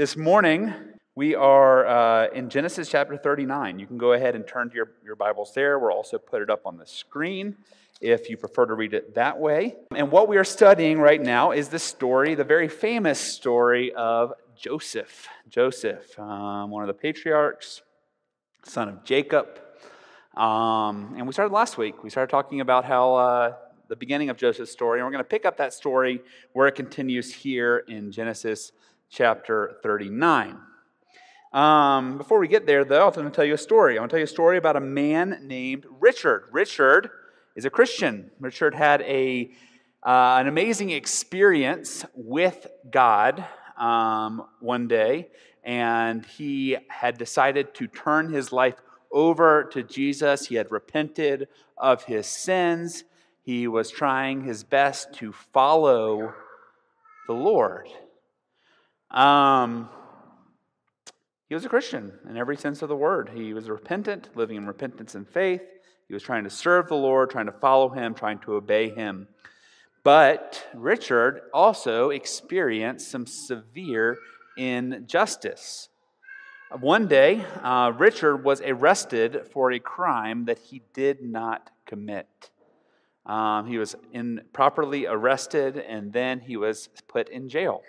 This morning, we are uh, in Genesis chapter 39. You can go ahead and turn to your, your Bibles there. We'll also put it up on the screen if you prefer to read it that way. And what we are studying right now is the story, the very famous story of Joseph. Joseph, um, one of the patriarchs, son of Jacob. Um, and we started last week. We started talking about how uh, the beginning of Joseph's story, and we're going to pick up that story where it continues here in Genesis chapter 39. Um, before we get there, though, I want to tell you a story. I want to tell you a story about a man named Richard. Richard is a Christian. Richard had a, uh, an amazing experience with God um, one day, and he had decided to turn his life over to Jesus. He had repented of his sins. He was trying his best to follow the Lord. Um, he was a Christian in every sense of the word. He was repentant, living in repentance and faith. He was trying to serve the Lord, trying to follow him, trying to obey him. But Richard also experienced some severe injustice. One day, uh, Richard was arrested for a crime that he did not commit. Um, he was improperly arrested and then he was put in jail.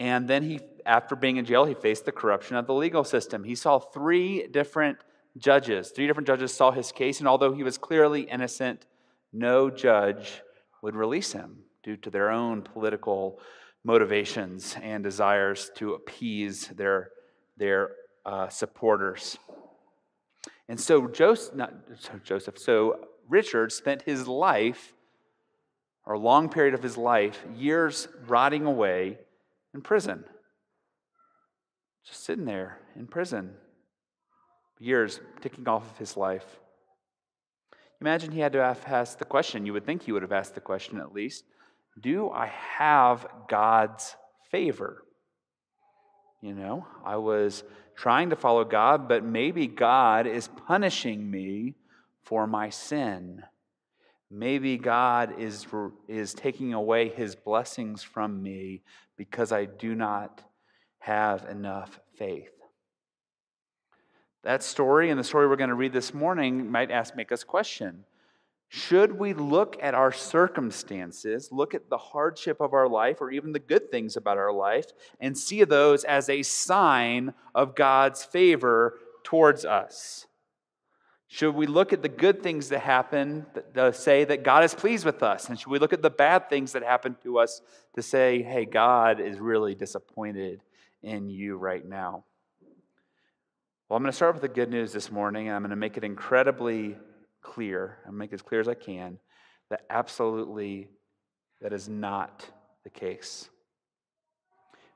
And then he, after being in jail, he faced the corruption of the legal system. He saw three different judges. Three different judges saw his case, and although he was clearly innocent, no judge would release him due to their own political motivations and desires to appease their, their uh, supporters. And so Joseph, not so Joseph, so Richard spent his life, or a long period of his life, years rotting away in prison. Just sitting there in prison, years ticking off of his life. Imagine he had to have asked the question, you would think he would have asked the question at least Do I have God's favor? You know, I was trying to follow God, but maybe God is punishing me for my sin. Maybe God is, is taking away his blessings from me because I do not have enough faith. That story and the story we're going to read this morning might ask, make us question Should we look at our circumstances, look at the hardship of our life, or even the good things about our life, and see those as a sign of God's favor towards us? Should we look at the good things that happen to say that God is pleased with us? And should we look at the bad things that happen to us to say, hey, God is really disappointed in you right now? Well, I'm going to start with the good news this morning, and I'm going to make it incredibly clear. I'm make it as clear as I can that absolutely that is not the case.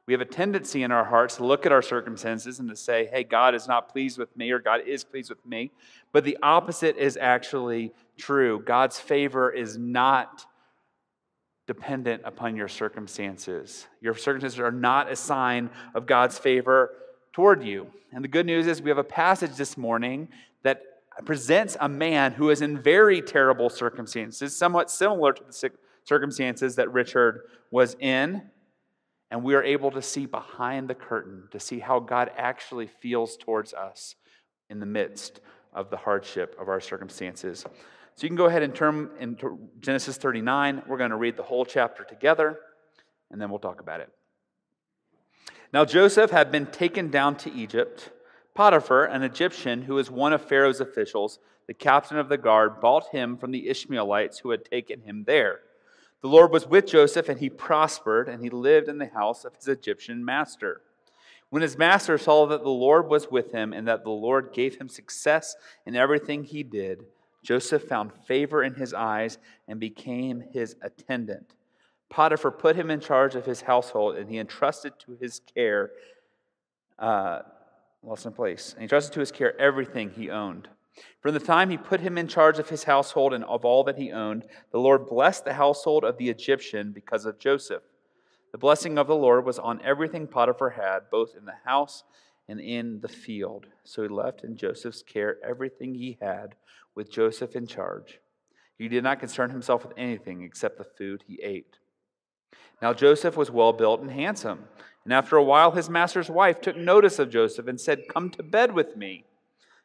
We have a tendency in our hearts to look at our circumstances and to say, hey, God is not pleased with me or God is pleased with me. But the opposite is actually true. God's favor is not dependent upon your circumstances. Your circumstances are not a sign of God's favor toward you. And the good news is we have a passage this morning that presents a man who is in very terrible circumstances, somewhat similar to the circumstances that Richard was in and we are able to see behind the curtain, to see how God actually feels towards us in the midst of the hardship of our circumstances. So you can go ahead and turn into Genesis 39. We're going to read the whole chapter together, and then we'll talk about it. Now Joseph had been taken down to Egypt. Potiphar, an Egyptian who was one of Pharaoh's officials, the captain of the guard, bought him from the Ishmaelites who had taken him there. The Lord was with Joseph, and he prospered, and he lived in the house of his Egyptian master. When his master saw that the Lord was with him and that the Lord gave him success in everything he did, Joseph found favor in his eyes and became his attendant. Potiphar put him in charge of his household, and he entrusted to his care, uh, lost in place, and he entrusted to his care everything he owned. From the time he put him in charge of his household and of all that he owned, the Lord blessed the household of the Egyptian because of Joseph. The blessing of the Lord was on everything Potiphar had, both in the house and in the field. So he left in Joseph's care everything he had, with Joseph in charge. He did not concern himself with anything except the food he ate. Now Joseph was well built and handsome. And after a while, his master's wife took notice of Joseph and said, Come to bed with me.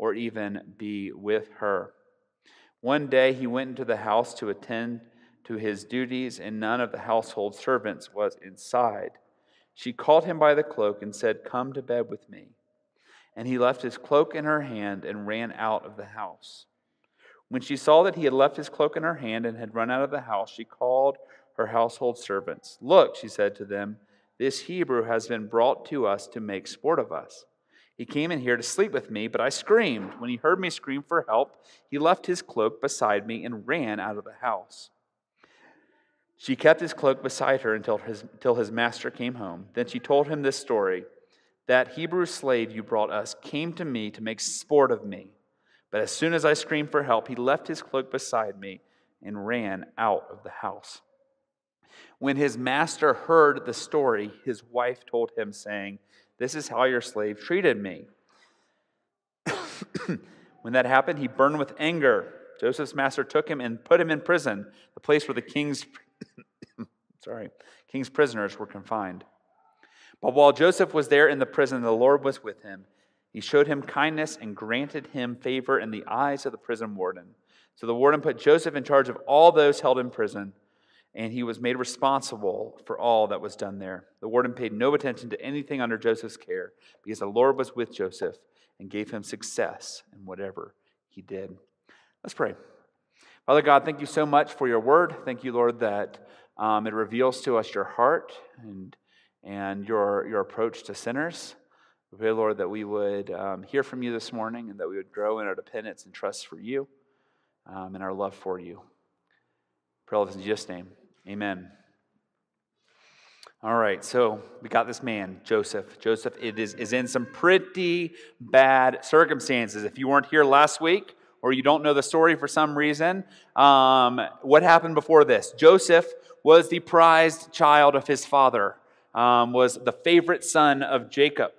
or even be with her. One day he went into the house to attend to his duties, and none of the household servants was inside. She called him by the cloak and said, Come to bed with me. And he left his cloak in her hand and ran out of the house. When she saw that he had left his cloak in her hand and had run out of the house, she called her household servants. Look, she said to them, this Hebrew has been brought to us to make sport of us. He came in here to sleep with me, but I screamed. When he heard me scream for help, he left his cloak beside me and ran out of the house. She kept his cloak beside her until his, until his master came home. Then she told him this story That Hebrew slave you brought us came to me to make sport of me. But as soon as I screamed for help, he left his cloak beside me and ran out of the house. When his master heard the story, his wife told him, saying, This is how your slave treated me. when that happened, he burned with anger. Joseph's master took him and put him in prison, the place where the king's sorry, king's prisoners were confined. But while Joseph was there in the prison, the Lord was with him. He showed him kindness and granted him favor in the eyes of the prison warden. So the warden put Joseph in charge of all those held in prison and he was made responsible for all that was done there. The warden paid no attention to anything under Joseph's care because the Lord was with Joseph and gave him success in whatever he did. Let's pray. Father God, thank you so much for your word. Thank you, Lord, that um, it reveals to us your heart and, and your, your approach to sinners. We pray, Lord, that we would um, hear from you this morning and that we would grow in our dependence and trust for you um, and our love for you. Pray all this in Jesus' name. Amen. All right, so we got this man, Joseph. Joseph it is, is in some pretty bad circumstances. If you weren't here last week or you don't know the story for some reason, um, what happened before this? Joseph was the prized child of his father, um, was the favorite son of Jacob.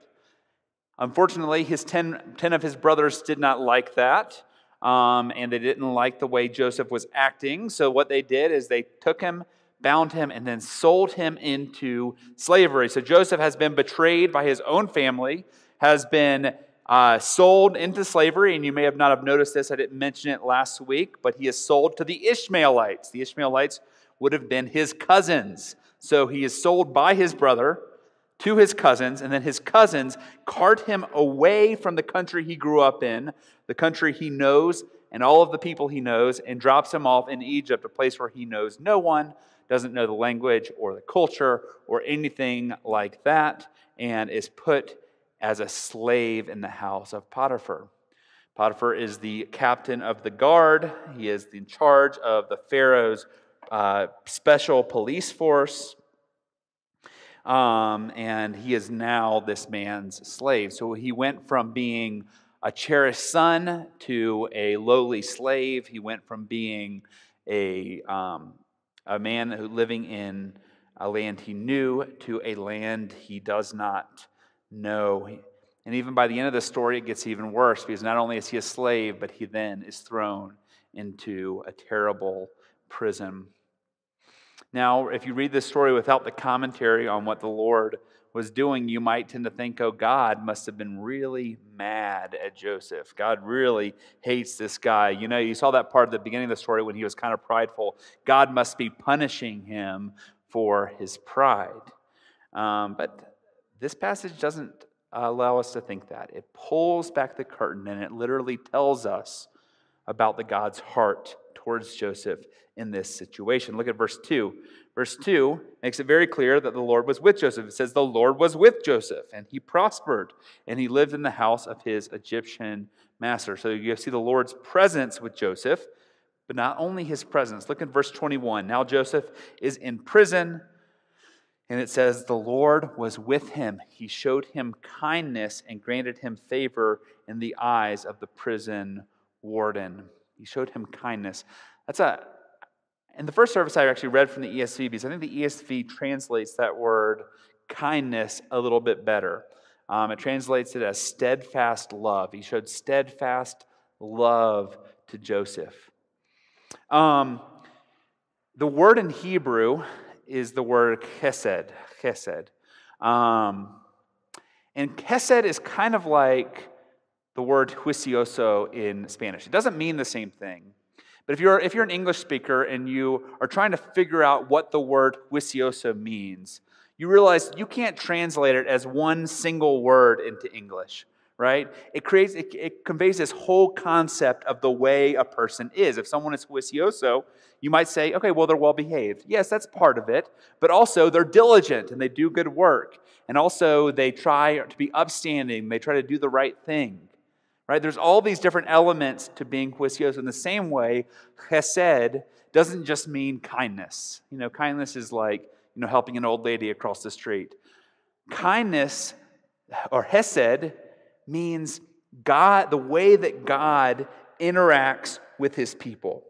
Unfortunately, his ten, ten of his brothers did not like that um, and they didn't like the way Joseph was acting. So, what they did is they took him, bound him, and then sold him into slavery. So, Joseph has been betrayed by his own family, has been uh, sold into slavery, and you may have not have noticed this. I didn't mention it last week, but he is sold to the Ishmaelites. The Ishmaelites would have been his cousins. So he is sold by his brother to his cousins, and then his cousins cart him away from the country he grew up in, the country he knows, and all of the people he knows, and drops him off in Egypt, a place where he knows no one, doesn't know the language or the culture or anything like that, and is put as a slave in the house of Potiphar. Potiphar is the captain of the guard. He is in charge of the Pharaoh's uh, special police force. Um, and he is now this man's slave. So he went from being a cherished son to a lowly slave. He went from being a, um, a man who living in a land he knew to a land he does not know. And even by the end of the story, it gets even worse because not only is he a slave, but he then is thrown into a terrible prison. Now, if you read this story without the commentary on what the Lord was doing, you might tend to think, oh, God must have been really mad at Joseph. God really hates this guy. You know, you saw that part at the beginning of the story when he was kind of prideful. God must be punishing him for his pride. Um, but this passage doesn't allow us to think that. It pulls back the curtain and it literally tells us about the God's heart towards Joseph in this situation. Look at verse 2. Verse 2 makes it very clear that the Lord was with Joseph. It says, The Lord was with Joseph, and he prospered, and he lived in the house of his Egyptian master. So you see the Lord's presence with Joseph, but not only his presence. Look at verse 21. Now Joseph is in prison, and it says, The Lord was with him. He showed him kindness and granted him favor in the eyes of the prison warden. He showed him kindness. That's a in the first service, I actually read from the ESV because I think the ESV translates that word kindness a little bit better. Um, it translates it as steadfast love. He showed steadfast love to Joseph. Um, the word in Hebrew is the word chesed. Chesed. Um, and chesed is kind of like the word juicioso in Spanish. It doesn't mean the same thing. But if you're, if you're an English speaker and you are trying to figure out what the word juicioso means, you realize you can't translate it as one single word into English, right? It creates, it, it conveys this whole concept of the way a person is. If someone is juicioso, you might say, okay, well, they're well behaved. Yes, that's part of it. But also, they're diligent and they do good work. And also, they try to be upstanding, they try to do the right thing. Right? There's all these different elements to being juicioso. In the same way, chesed doesn't just mean kindness. You know, kindness is like, you know, helping an old lady across the street. Kindness or hesed means God, the way that God interacts with his people.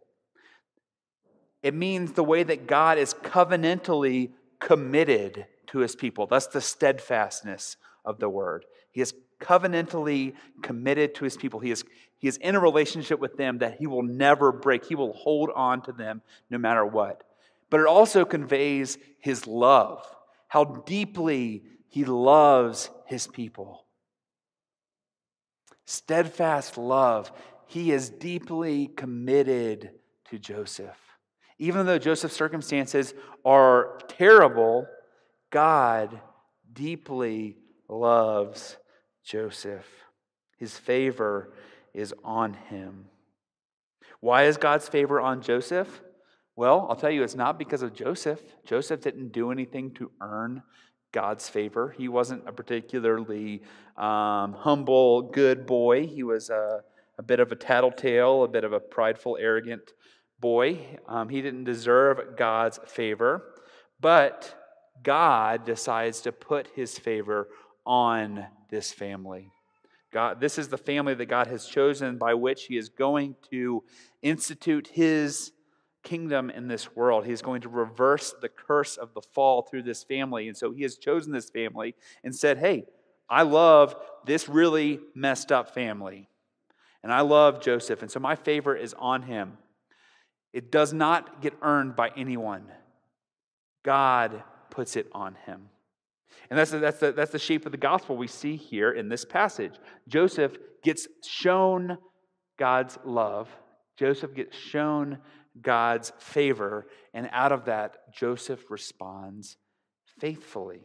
It means the way that God is covenantally committed to his people. That's the steadfastness of the word. He is covenantally committed to his people. He is, he is in a relationship with them that he will never break. He will hold on to them no matter what. But it also conveys his love, how deeply he loves his people. Steadfast love. He is deeply committed to Joseph. Even though Joseph's circumstances are terrible, God deeply loves Joseph. His favor is on him. Why is God's favor on Joseph? Well, I'll tell you, it's not because of Joseph. Joseph didn't do anything to earn God's favor. He wasn't a particularly um, humble, good boy. He was a, a, bit of a tattletale, a bit of a prideful, arrogant boy. Um, he didn't deserve God's favor, but God decides to put his favor on this family. God, this is the family that God has chosen by which He is going to institute His kingdom in this world. He is going to reverse the curse of the fall through this family. And so He has chosen this family and said, Hey, I love this really messed up family. And I love Joseph. And so my favor is on him. It does not get earned by anyone, God puts it on him. And that's the, that's, the, that's the shape of the gospel we see here in this passage. Joseph gets shown God's love, Joseph gets shown God's favor, and out of that, Joseph responds faithfully.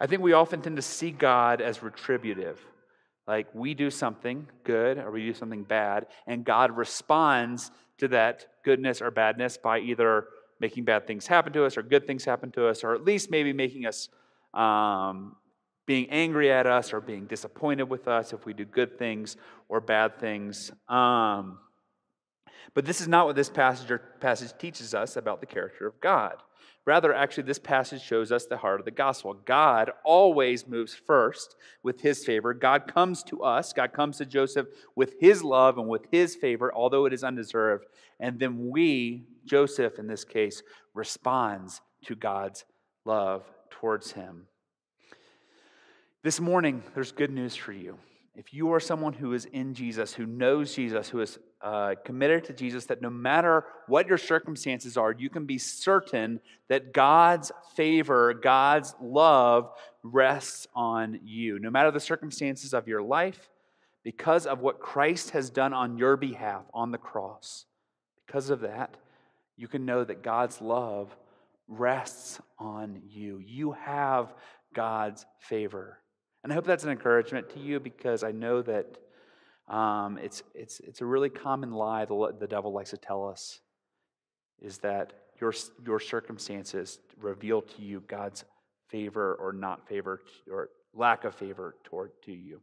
I think we often tend to see God as retributive. Like we do something good or we do something bad, and God responds to that goodness or badness by either making bad things happen to us or good things happen to us, or at least maybe making us um, being angry at us or being disappointed with us if we do good things or bad things. Um, but this is not what this passage, passage teaches us about the character of God. Rather, actually, this passage shows us the heart of the gospel. God always moves first with his favor. God comes to us, God comes to Joseph with his love and with his favor, although it is undeserved. And then we, Joseph in this case, responds to God's love towards him. This morning, there's good news for you. If you are someone who is in Jesus, who knows Jesus, who is uh, committed to Jesus, that no matter what your circumstances are, you can be certain that God's favor, God's love rests on you. No matter the circumstances of your life, because of what Christ has done on your behalf on the cross, because of that, you can know that God's love rests on you. You have God's favor. And I hope that's an encouragement to you because I know that um, it's, it's, it's a really common lie the, the devil likes to tell us is that your, your circumstances reveal to you God's favor or not favor or lack of favor toward to you.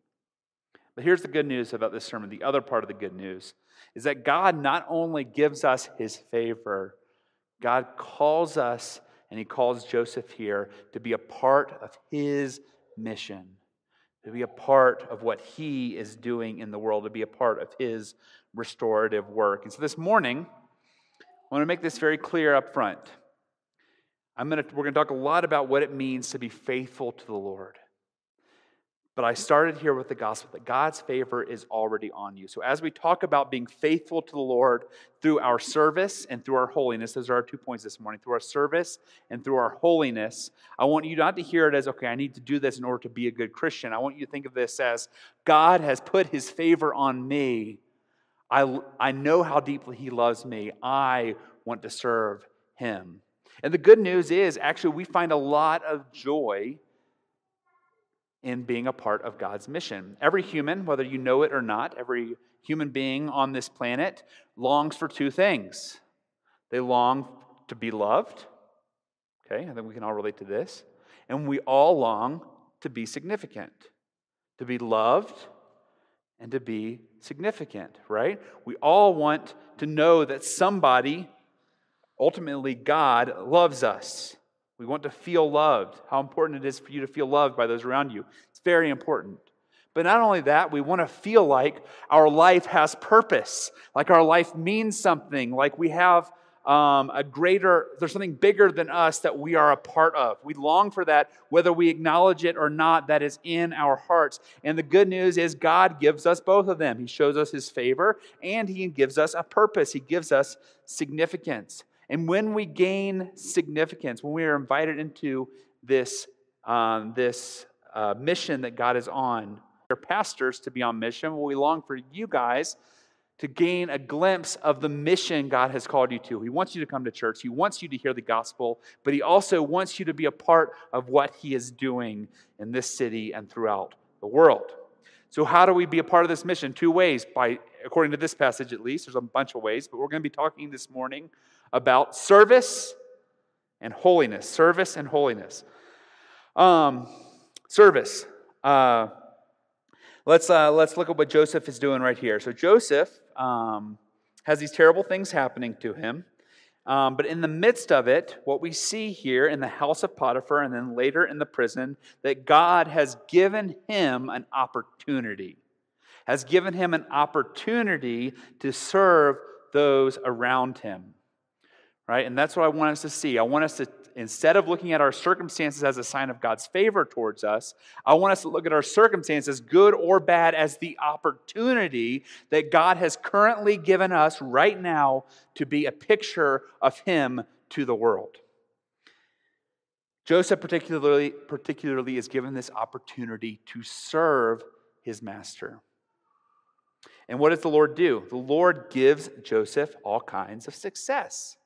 But here's the good news about this sermon. The other part of the good news is that God not only gives us his favor, God calls us and he calls Joseph here to be a part of his mission, to be a part of what he is doing in the world, to be a part of his restorative work. And so this morning, I want to make this very clear up front. I'm to, we're going to talk a lot about what it means to be faithful to the Lord. But I started here with the gospel that God's favor is already on you. So, as we talk about being faithful to the Lord through our service and through our holiness, those are our two points this morning through our service and through our holiness, I want you not to hear it as, okay, I need to do this in order to be a good Christian. I want you to think of this as God has put his favor on me. I, I know how deeply he loves me. I want to serve him. And the good news is, actually, we find a lot of joy in being a part of God's mission. Every human, whether you know it or not, every human being on this planet longs for two things they long to be loved. Okay, I think we can all relate to this. And we all long to be significant, to be loved and to be significant, right? We all want to know that somebody, ultimately God, loves us. We want to feel loved. How important it is for you to feel loved by those around you. It's very important. But not only that, we want to feel like our life has purpose, like our life means something, like we have um, a greater, there's something bigger than us that we are a part of. We long for that, whether we acknowledge it or not, that is in our hearts. And the good news is, God gives us both of them. He shows us His favor and He gives us a purpose, He gives us significance. And when we gain significance, when we are invited into this, um, this uh, mission that God is on, our pastors to be on mission, we long for you guys to gain a glimpse of the mission God has called you to. He wants you to come to church, He wants you to hear the gospel, but He also wants you to be a part of what He is doing in this city and throughout the world. So, how do we be a part of this mission? Two ways, by according to this passage at least. There's a bunch of ways, but we're going to be talking this morning about service and holiness. Service and holiness. Um, service. Uh, let's, uh, let's look at what Joseph is doing right here. So, Joseph um, has these terrible things happening to him. Um, but in the midst of it, what we see here in the house of Potiphar and then later in the prison, that God has given him an opportunity, has given him an opportunity to serve those around him right? And that's what I want us to see. I want us to, instead of looking at our circumstances as a sign of God's favor towards us, I want us to look at our circumstances, good or bad, as the opportunity that God has currently given us right now to be a picture of Him to the world. Joseph, particularly, particularly, is given this opportunity to serve his master. And what does the Lord do? The Lord gives Joseph all kinds of success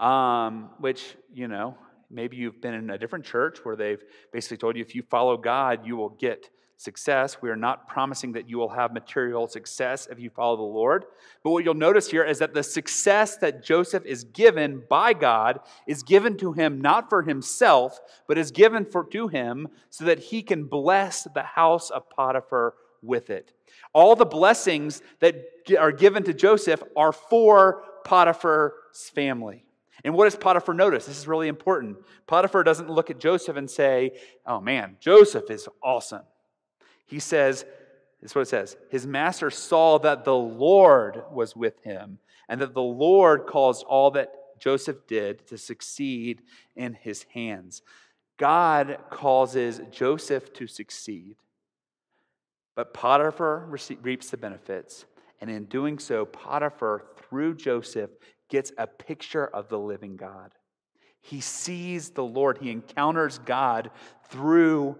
um, which, you know, maybe you've been in a different church where they've basically told you if you follow God, you will get success. We are not promising that you will have material success if you follow the Lord. But what you'll notice here is that the success that Joseph is given by God is given to him not for himself, but is given for, to him so that he can bless the house of Potiphar with it. All the blessings that are given to Joseph are for Potiphar's family. And what does Potiphar notice? This is really important. Potiphar doesn't look at Joseph and say, oh man, Joseph is awesome. He says, this is what it says His master saw that the Lord was with him, and that the Lord caused all that Joseph did to succeed in his hands. God causes Joseph to succeed, but Potiphar reaps the benefits. And in doing so, Potiphar, through Joseph, gets a picture of the living God. He sees the Lord, he encounters God through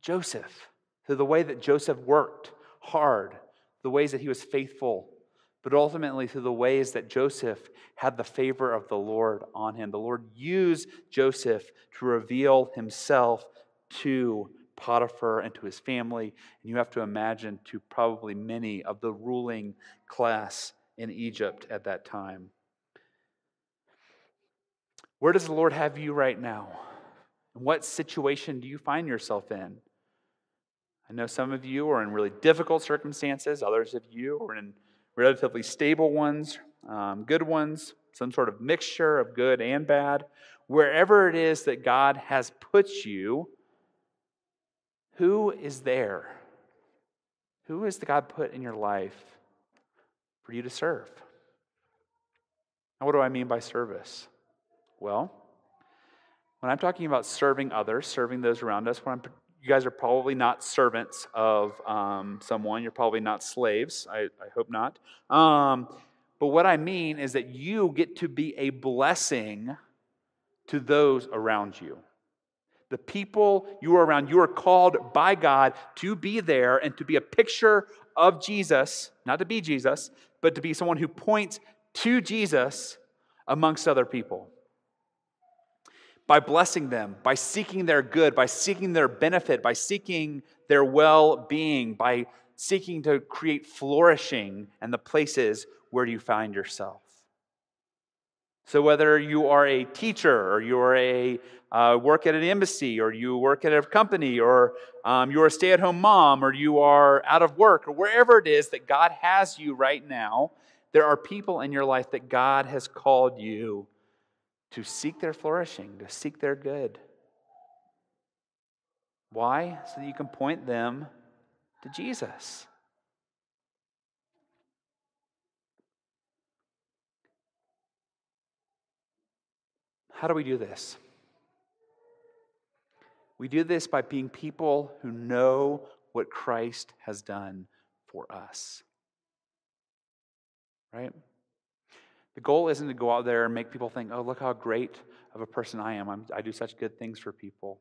Joseph, through the way that Joseph worked hard, the ways that he was faithful but ultimately through the ways that Joseph had the favor of the Lord on him. The Lord used Joseph to reveal himself to Potiphar and to his family, and you have to imagine to probably many of the ruling class in Egypt at that time. Where does the Lord have you right now? What situation do you find yourself in? I know some of you are in really difficult circumstances, others of you are in relatively stable ones, um, good ones, some sort of mixture of good and bad. Wherever it is that God has put you, who is there? Who is the God put in your life for you to serve? Now, what do I mean by service? Well, when I'm talking about serving others, serving those around us, you guys are probably not servants of um, someone. You're probably not slaves. I, I hope not. Um, but what I mean is that you get to be a blessing to those around you. The people you are around, you are called by God to be there and to be a picture of Jesus, not to be Jesus, but to be someone who points to Jesus amongst other people by blessing them, by seeking their good, by seeking their benefit, by seeking their well being, by seeking to create flourishing and the places where you find yourself. So, whether you are a teacher or you are a uh, work at an embassy or you work at a company or um, you're a stay at home mom or you are out of work or wherever it is that God has you right now, there are people in your life that God has called you to seek their flourishing, to seek their good. Why? So that you can point them to Jesus. How do we do this? We do this by being people who know what Christ has done for us. Right? The goal isn't to go out there and make people think, oh, look how great of a person I am. I'm, i do such good things for people.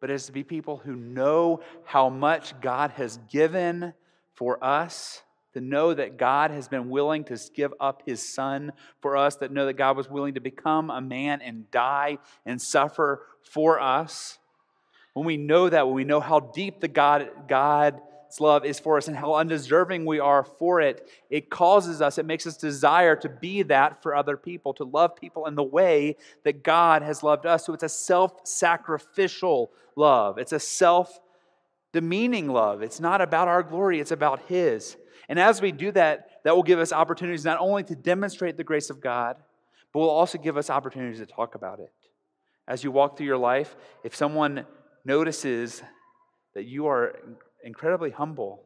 But it's to be people who know how much God has given for us, to know that God has been willing to give up his son for us, that know that God was willing to become a man and die and suffer for us. When we know that, when we know how deep the God, God love is for us and how undeserving we are for it, it causes us, it makes us desire to be that for other people, to love people in the way that God has loved us. So it's a self sacrificial love, it's a self demeaning love. It's not about our glory, it's about His. And as we do that, that will give us opportunities not only to demonstrate the grace of God, but will also give us opportunities to talk about it. As you walk through your life, if someone notices that you are incredibly humble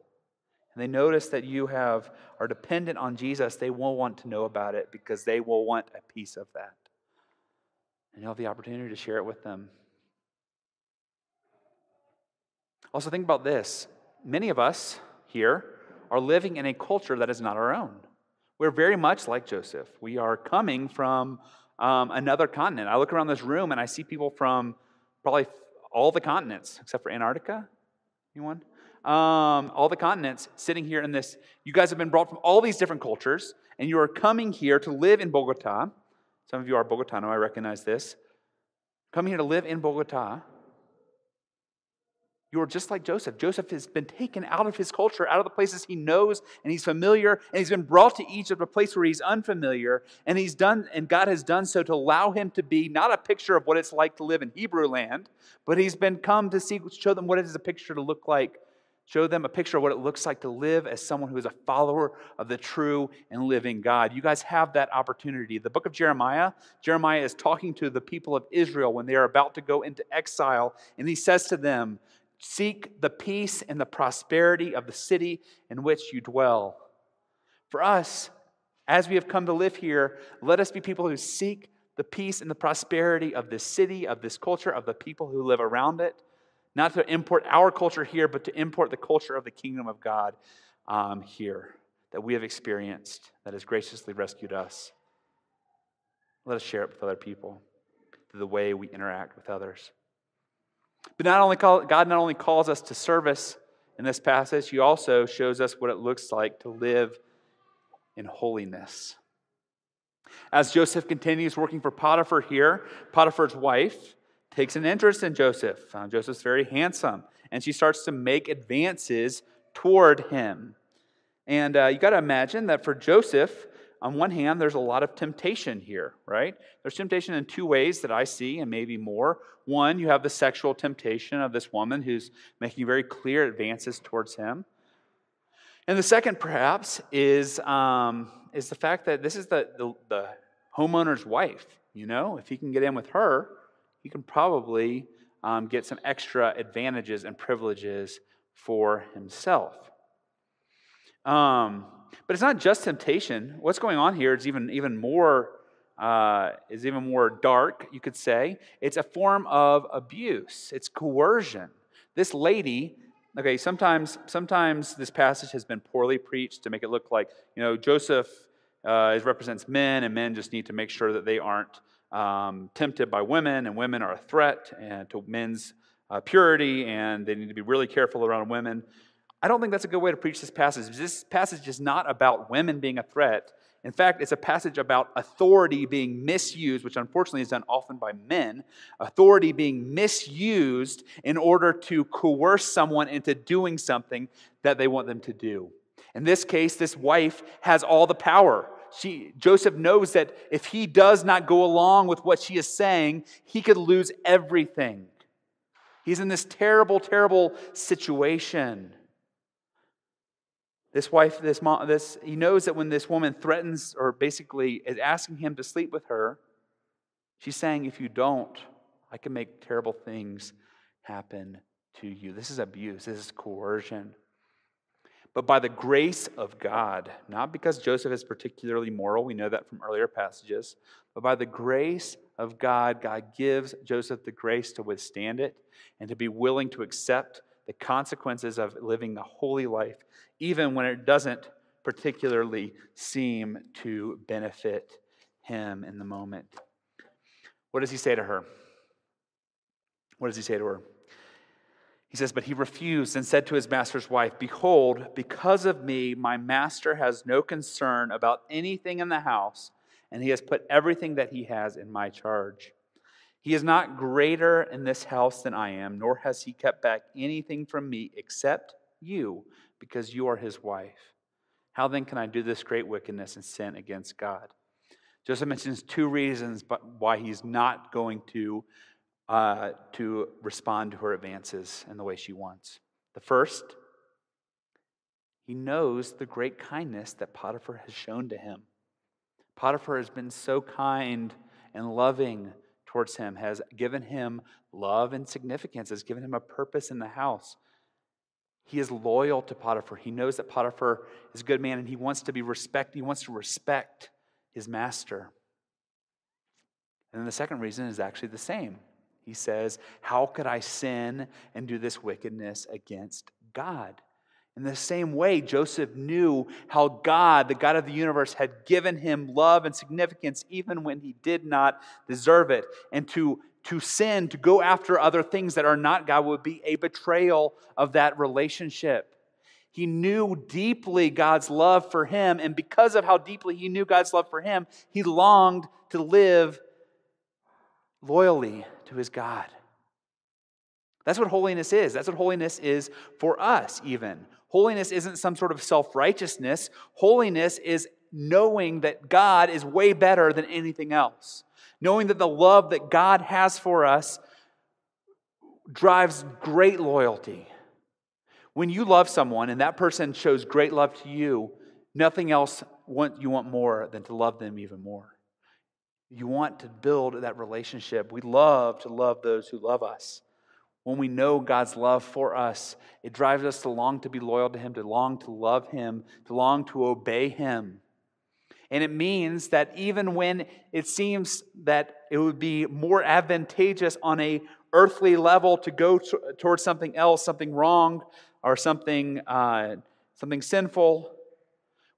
and they notice that you have are dependent on Jesus, they will want to know about it because they will want a piece of that. And you'll have the opportunity to share it with them. Also, think about this. Many of us here are living in a culture that is not our own. We're very much like Joseph. We are coming from um, another continent. I look around this room and I see people from probably all the continents except for Antarctica. Anyone? Um, all the continents sitting here in this. You guys have been brought from all these different cultures, and you are coming here to live in Bogota. Some of you are Bogotano, I recognize this. Coming here to live in Bogota. You are just like Joseph. Joseph has been taken out of his culture, out of the places he knows and he's familiar, and he's been brought to Egypt, a place where he's unfamiliar, and he's done, and God has done so to allow him to be not a picture of what it's like to live in Hebrew land, but he's been come to see, show them what it is a picture to look like Show them a picture of what it looks like to live as someone who is a follower of the true and living God. You guys have that opportunity. The book of Jeremiah, Jeremiah is talking to the people of Israel when they are about to go into exile, and he says to them, Seek the peace and the prosperity of the city in which you dwell. For us, as we have come to live here, let us be people who seek the peace and the prosperity of this city, of this culture, of the people who live around it not to import our culture here, but to import the culture of the kingdom of God um, here that we have experienced, that has graciously rescued us. Let us share it with other people through the way we interact with others. But not only call, God not only calls us to service in this passage, He also shows us what it looks like to live in holiness. As Joseph continues working for Potiphar here, Potiphar's wife takes an interest in Joseph. Uh, Joseph's very handsome, and she starts to make advances toward him. And uh, you got to imagine that for Joseph, on one hand, there's a lot of temptation here, right? There's temptation in two ways that I see, and maybe more. One, you have the sexual temptation of this woman who's making very clear advances towards him. And the second, perhaps, is, um, is the fact that this is the, the, the homeowner's wife. You know, if he can get in with her, he can probably um, get some extra advantages and privileges for himself. Um, but it's not just temptation. What's going on here is even, even more uh, is even more dark, you could say. It's a form of abuse. It's coercion. This lady, okay, sometimes sometimes this passage has been poorly preached to make it look like you know Joseph uh, represents men, and men just need to make sure that they aren't um, tempted by women, and women are a threat and to men's uh, purity, and they need to be really careful around women. I don't think that's a good way to preach this passage. This passage is not about women being a threat. In fact, it's a passage about authority being misused, which unfortunately is done often by men. Authority being misused in order to coerce someone into doing something that they want them to do. In this case, this wife has all the power. She, Joseph knows that if he does not go along with what she is saying, he could lose everything. He's in this terrible, terrible situation. This wife, this mom, this, he knows that when this woman threatens or basically is asking him to sleep with her, she's saying, if you don't, I can make terrible things happen to you. This is abuse, this is coercion. But by the grace of God, not because Joseph is particularly moral, we know that from earlier passages, but by the grace of God, God gives Joseph the grace to withstand it and to be willing to accept the consequences of living the holy life even when it doesn't particularly seem to benefit him in the moment. What does he say to her? What does he say to her? He says, But he refused and said to his master's wife, Behold, because of me, my master has no concern about anything in the house, and he has put everything that he has in my charge. He is not greater in this house than I am, nor has he kept back anything from me except you, because you are his wife. How then can I do this great wickedness and sin against God? Joseph mentions two reasons why he's not going to, uh, to respond to her advances in the way she wants. The first, he knows the great kindness that Potiphar has shown to him. Potiphar has been so kind and loving towards him, has given him love and significance, has given him a purpose in the house. He is loyal to Potiphar. He knows that Potiphar is a good man and he wants to be respect, he wants to respect his master. And then the second reason is actually the same. He says, How could I sin and do this wickedness against God? In the same way, Joseph knew how God, the God of the universe, had given him love and significance even when he did not deserve it. And to to sin, to go after other things that are not God, would be a betrayal of that relationship. He knew deeply God's love for him, and because of how deeply he knew God's love for him, he longed to live loyally to his God. That's what holiness is. That's what holiness is for us, even. Holiness isn't some sort of self righteousness. Holiness is knowing that God is way better than anything else knowing that the love that God has for us drives great loyalty. When you love someone and that person shows great love to you, nothing else want, you want more than to love them even more. You want to build that relationship. We love to love those who love us. When we know God's love for us, it drives us to long to be loyal to Him, to long to love Him, to long to obey Him. And it means that even when it seems that it would be more advantageous on a earthly level to go t- towards something else, something wrong, or something, uh, something sinful,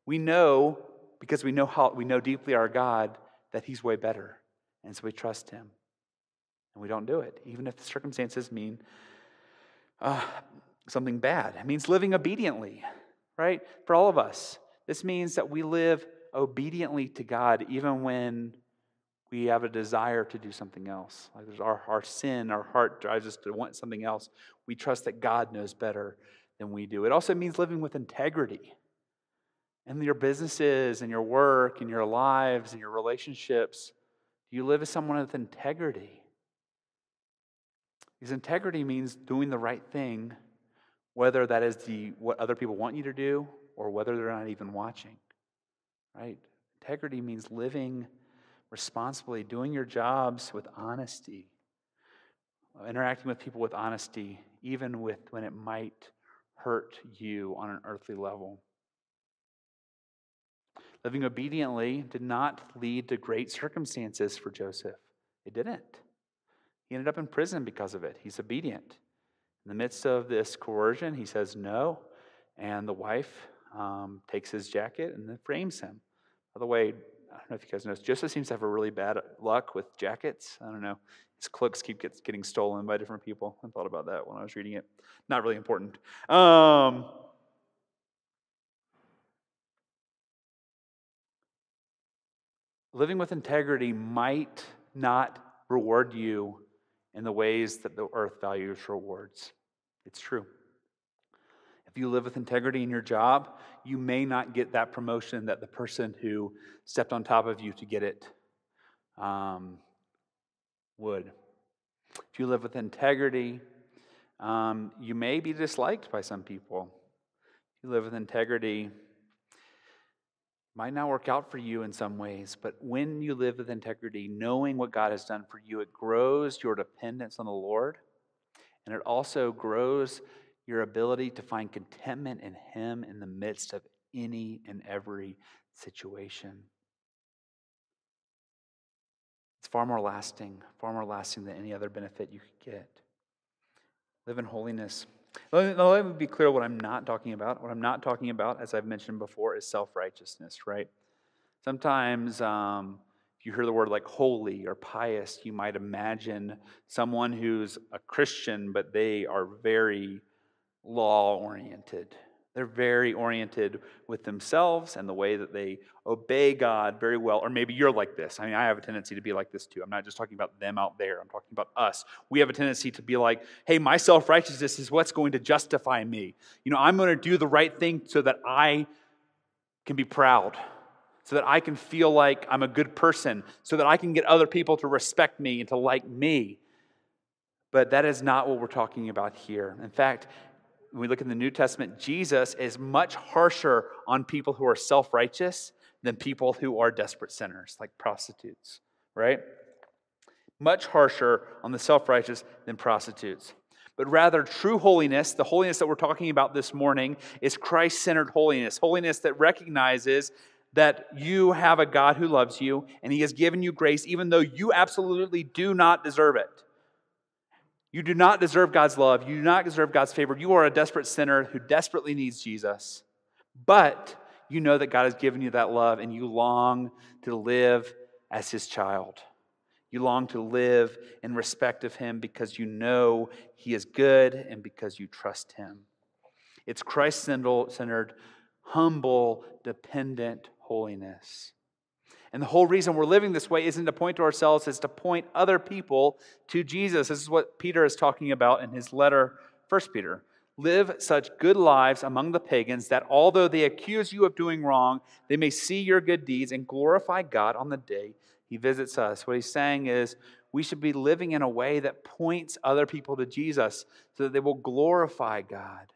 we know because we know how we know deeply our God that He's way better, and so we trust Him, and we don't do it, even if the circumstances mean uh, something bad. It means living obediently, right? For all of us, This means that we live obediently to God even when we have a desire to do something else. Like there's our, our sin, our heart drives us to want something else. We trust that God knows better than we do. It also means living with integrity in your businesses and your work and your lives and your relationships. Do you live as someone with integrity? Because integrity means doing the right thing, whether that is the, what other people want you to do or whether they're not even watching. Right? Integrity means living responsibly, doing your jobs with honesty, interacting with people with honesty, even with when it might hurt you on an earthly level. Living obediently did not lead to great circumstances for Joseph. It didn't. He ended up in prison because of it. He's obedient. In the midst of this coercion, he says no, and the wife um, takes his jacket and then frames him. By the way, I don't know if you guys know, Joseph seems to have a really bad luck with jackets. I don't know. His cloaks keep getting stolen by different people. I thought about that when I was reading it. Not really important. Um, living with integrity might not reward you in the ways that the earth values rewards. It's true. If you live with integrity in your job, you may not get that promotion that the person who stepped on top of you to get it um, would. If you live with integrity, um, you may be disliked by some people. If you live with integrity, might not work out for you in some ways, but when you live with integrity, knowing what God has done for you, it grows your dependence on the Lord, and it also grows your ability to find contentment in Him in the midst of any and every situation. It's far more lasting, far more lasting than any other benefit you could get. Live in holiness. Let me, let me be clear what I'm not talking about. What I'm not talking about, as I've mentioned before, is self righteousness, right? Sometimes, um, if you hear the word like holy or pious, you might imagine someone who's a Christian, but they are very law oriented. They're very oriented with themselves and the way that they obey God very well. Or maybe you're like this. I mean, I have a tendency to be like this too. I'm not just talking about them out there, I'm talking about us. We have a tendency to be like, hey, my self righteousness is what's going to justify me. You know, I'm going to do the right thing so that I can be proud, so that I can feel like I'm a good person, so that I can get other people to respect me and to like me. But that is not what we're talking about here. In fact, when we look in the New Testament, Jesus is much harsher on people who are self righteous than people who are desperate sinners, like prostitutes, right? Much harsher on the self righteous than prostitutes. But rather, true holiness, the holiness that we're talking about this morning, is Christ centered holiness. Holiness that recognizes that you have a God who loves you and he has given you grace, even though you absolutely do not deserve it. You do not deserve God's love. You do not deserve God's favor. You are a desperate sinner who desperately needs Jesus. But you know that God has given you that love and you long to live as his child. You long to live in respect of him because you know he is good and because you trust him. It's Christ centered, humble, dependent holiness. And the whole reason we're living this way isn't to point to ourselves, it's to point other people to Jesus. This is what Peter is talking about in his letter, 1 Peter. Live such good lives among the pagans that although they accuse you of doing wrong, they may see your good deeds and glorify God on the day he visits us. What he's saying is we should be living in a way that points other people to Jesus so that they will glorify God,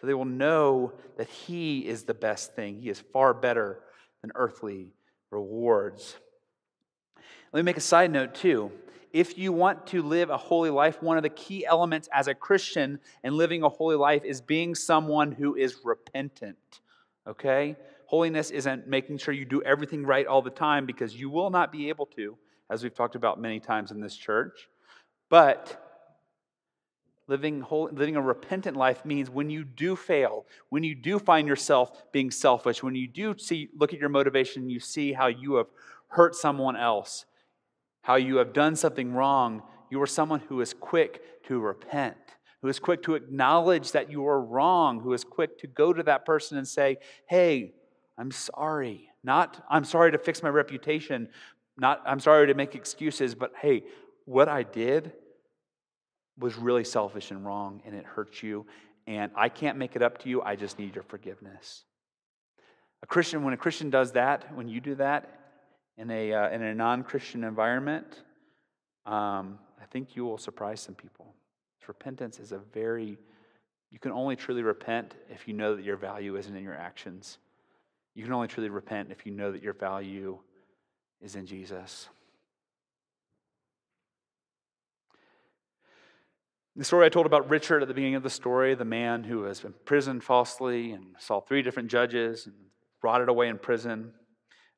so they will know that he is the best thing. He is far better than earthly rewards. Let me make a side note too. If you want to live a holy life, one of the key elements as a Christian in living a holy life is being someone who is repentant. Okay? Holiness isn't making sure you do everything right all the time because you will not be able to, as we've talked about many times in this church. But Living, whole, living a repentant life means when you do fail, when you do find yourself being selfish, when you do see, look at your motivation, you see how you have hurt someone else, how you have done something wrong, you are someone who is quick to repent, who is quick to acknowledge that you are wrong, who is quick to go to that person and say, Hey, I'm sorry. Not, I'm sorry to fix my reputation. Not, I'm sorry to make excuses, but hey, what I did was really selfish and wrong, and it hurt you, and I can't make it up to you. I just need your forgiveness. A Christian, when a Christian does that, when you do that in a, uh, in a non Christian environment, um, I think you will surprise some people. Repentance is a very, you can only truly repent if you know that your value isn't in your actions. You can only truly repent if you know that your value is in Jesus. The story I told about Richard at the beginning of the story, the man who was imprisoned falsely and saw three different judges and rotted away in prison.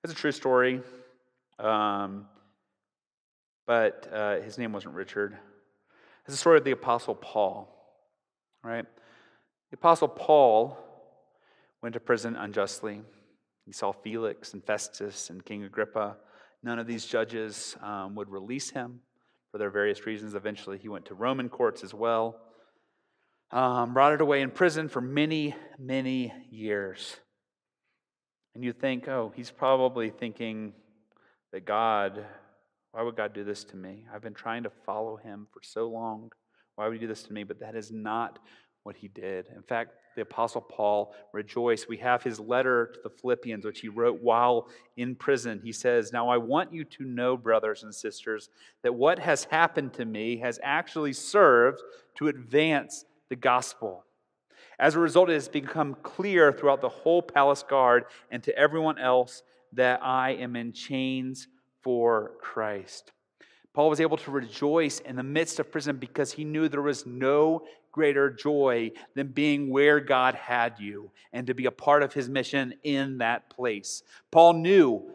That's a true story. Um, but uh, his name wasn't Richard. It's the story of the Apostle Paul, right? The Apostle Paul went to prison unjustly. He saw Felix and Festus and King Agrippa. None of these judges um, would release him for their various reasons. Eventually, he went to Roman courts as well. Um, rotted away in prison for many, many years. And you think, oh, he's probably thinking that God, why would God do this to me? I've been trying to follow him for so long. Why would he do this to me? But that is not what he did. In fact, the Apostle Paul rejoiced. We have his letter to the Philippians, which he wrote while in prison. He says, Now I want you to know, brothers and sisters, that what has happened to me has actually served to advance the gospel. As a result, it has become clear throughout the whole palace guard and to everyone else that I am in chains for Christ. Paul was able to rejoice in the midst of prison because he knew there was no greater joy than being where God had you and to be a part of his mission in that place. Paul knew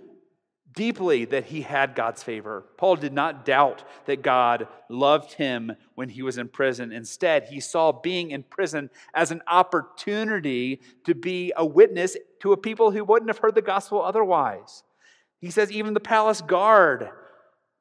deeply that he had God's favor. Paul did not doubt that God loved him when he was in prison. Instead, he saw being in prison as an opportunity to be a witness to a people who wouldn't have heard the gospel otherwise. He says, even the palace guard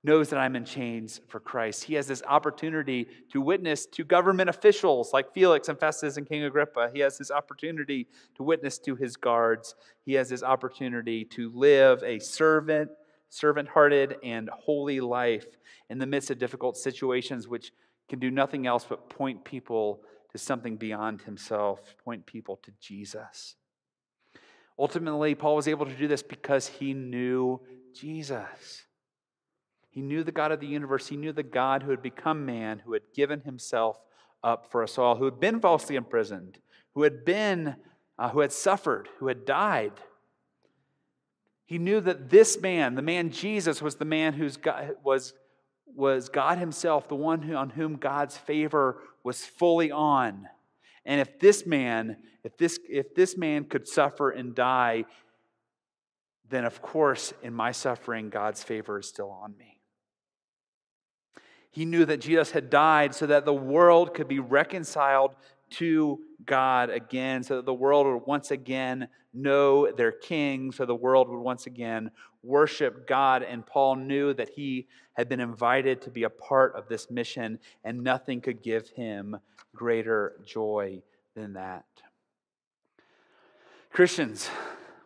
knows that I'm in chains for Christ. He has this opportunity to witness to government officials like Felix and Festus and King Agrippa. He has this opportunity to witness to his guards. He has this opportunity to live a servant, servant-hearted and holy life in the midst of difficult situations which can do nothing else but point people to something beyond himself, point people to Jesus. Ultimately, Paul was able to do this because he knew Jesus. He knew the God of the universe. He knew the God who had become man, who had given himself up for us all, who had been falsely imprisoned, who had been, uh, who had suffered, who had died. He knew that this man, the man Jesus, was the man God, was, was God himself, the one who, on whom God's favor was fully on. And if this man, if this, if this man could suffer and die, then of course, in my suffering, God's favor is still on me. He knew that Jesus had died so that the world could be reconciled to God again, so that the world would once again know their king, so the world would once again worship God. And Paul knew that he had been invited to be a part of this mission, and nothing could give him greater joy than that. Christians,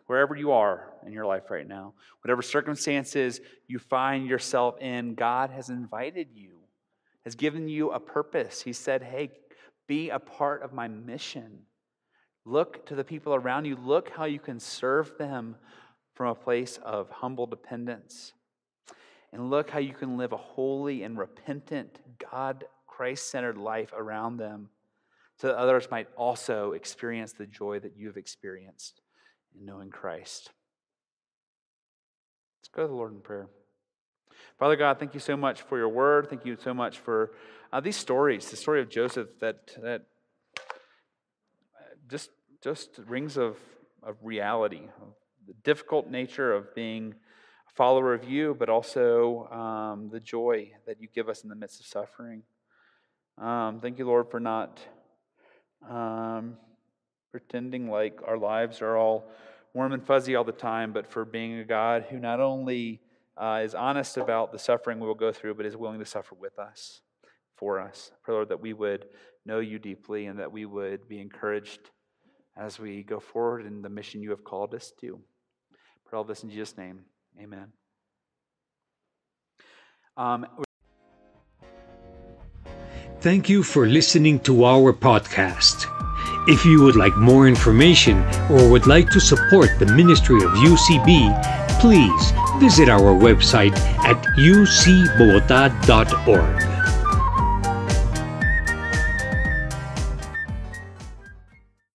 wherever you are in your life right now, whatever circumstances you find yourself in, God has invited you has given you a purpose. He said, Hey, be a part of my mission. Look to the people around you. Look how you can serve them from a place of humble dependence. And look how you can live a holy and repentant, God, Christ centered life around them so that others might also experience the joy that you've experienced in knowing Christ. Let's go to the Lord in prayer. Father God, thank you so much for your word. Thank you so much for uh, these stories, the story of Joseph that, that just, just rings of, of reality, of the difficult nature of being a follower of you, but also um, the joy that you give us in the midst of suffering. Um, thank you, Lord, for not um, pretending like our lives are all warm and fuzzy all the time, but for being a God who not only uh, is honest about the suffering we will go through, but is willing to suffer with us, for us. Pray, Lord, that we would know you deeply and that we would be encouraged as we go forward in the mission you have called us to. Pray all this in Jesus' name. Amen. Um, Thank you for listening to our podcast. If you would like more information or would like to support the ministry of UCB, please visit our website at ucbogota.org.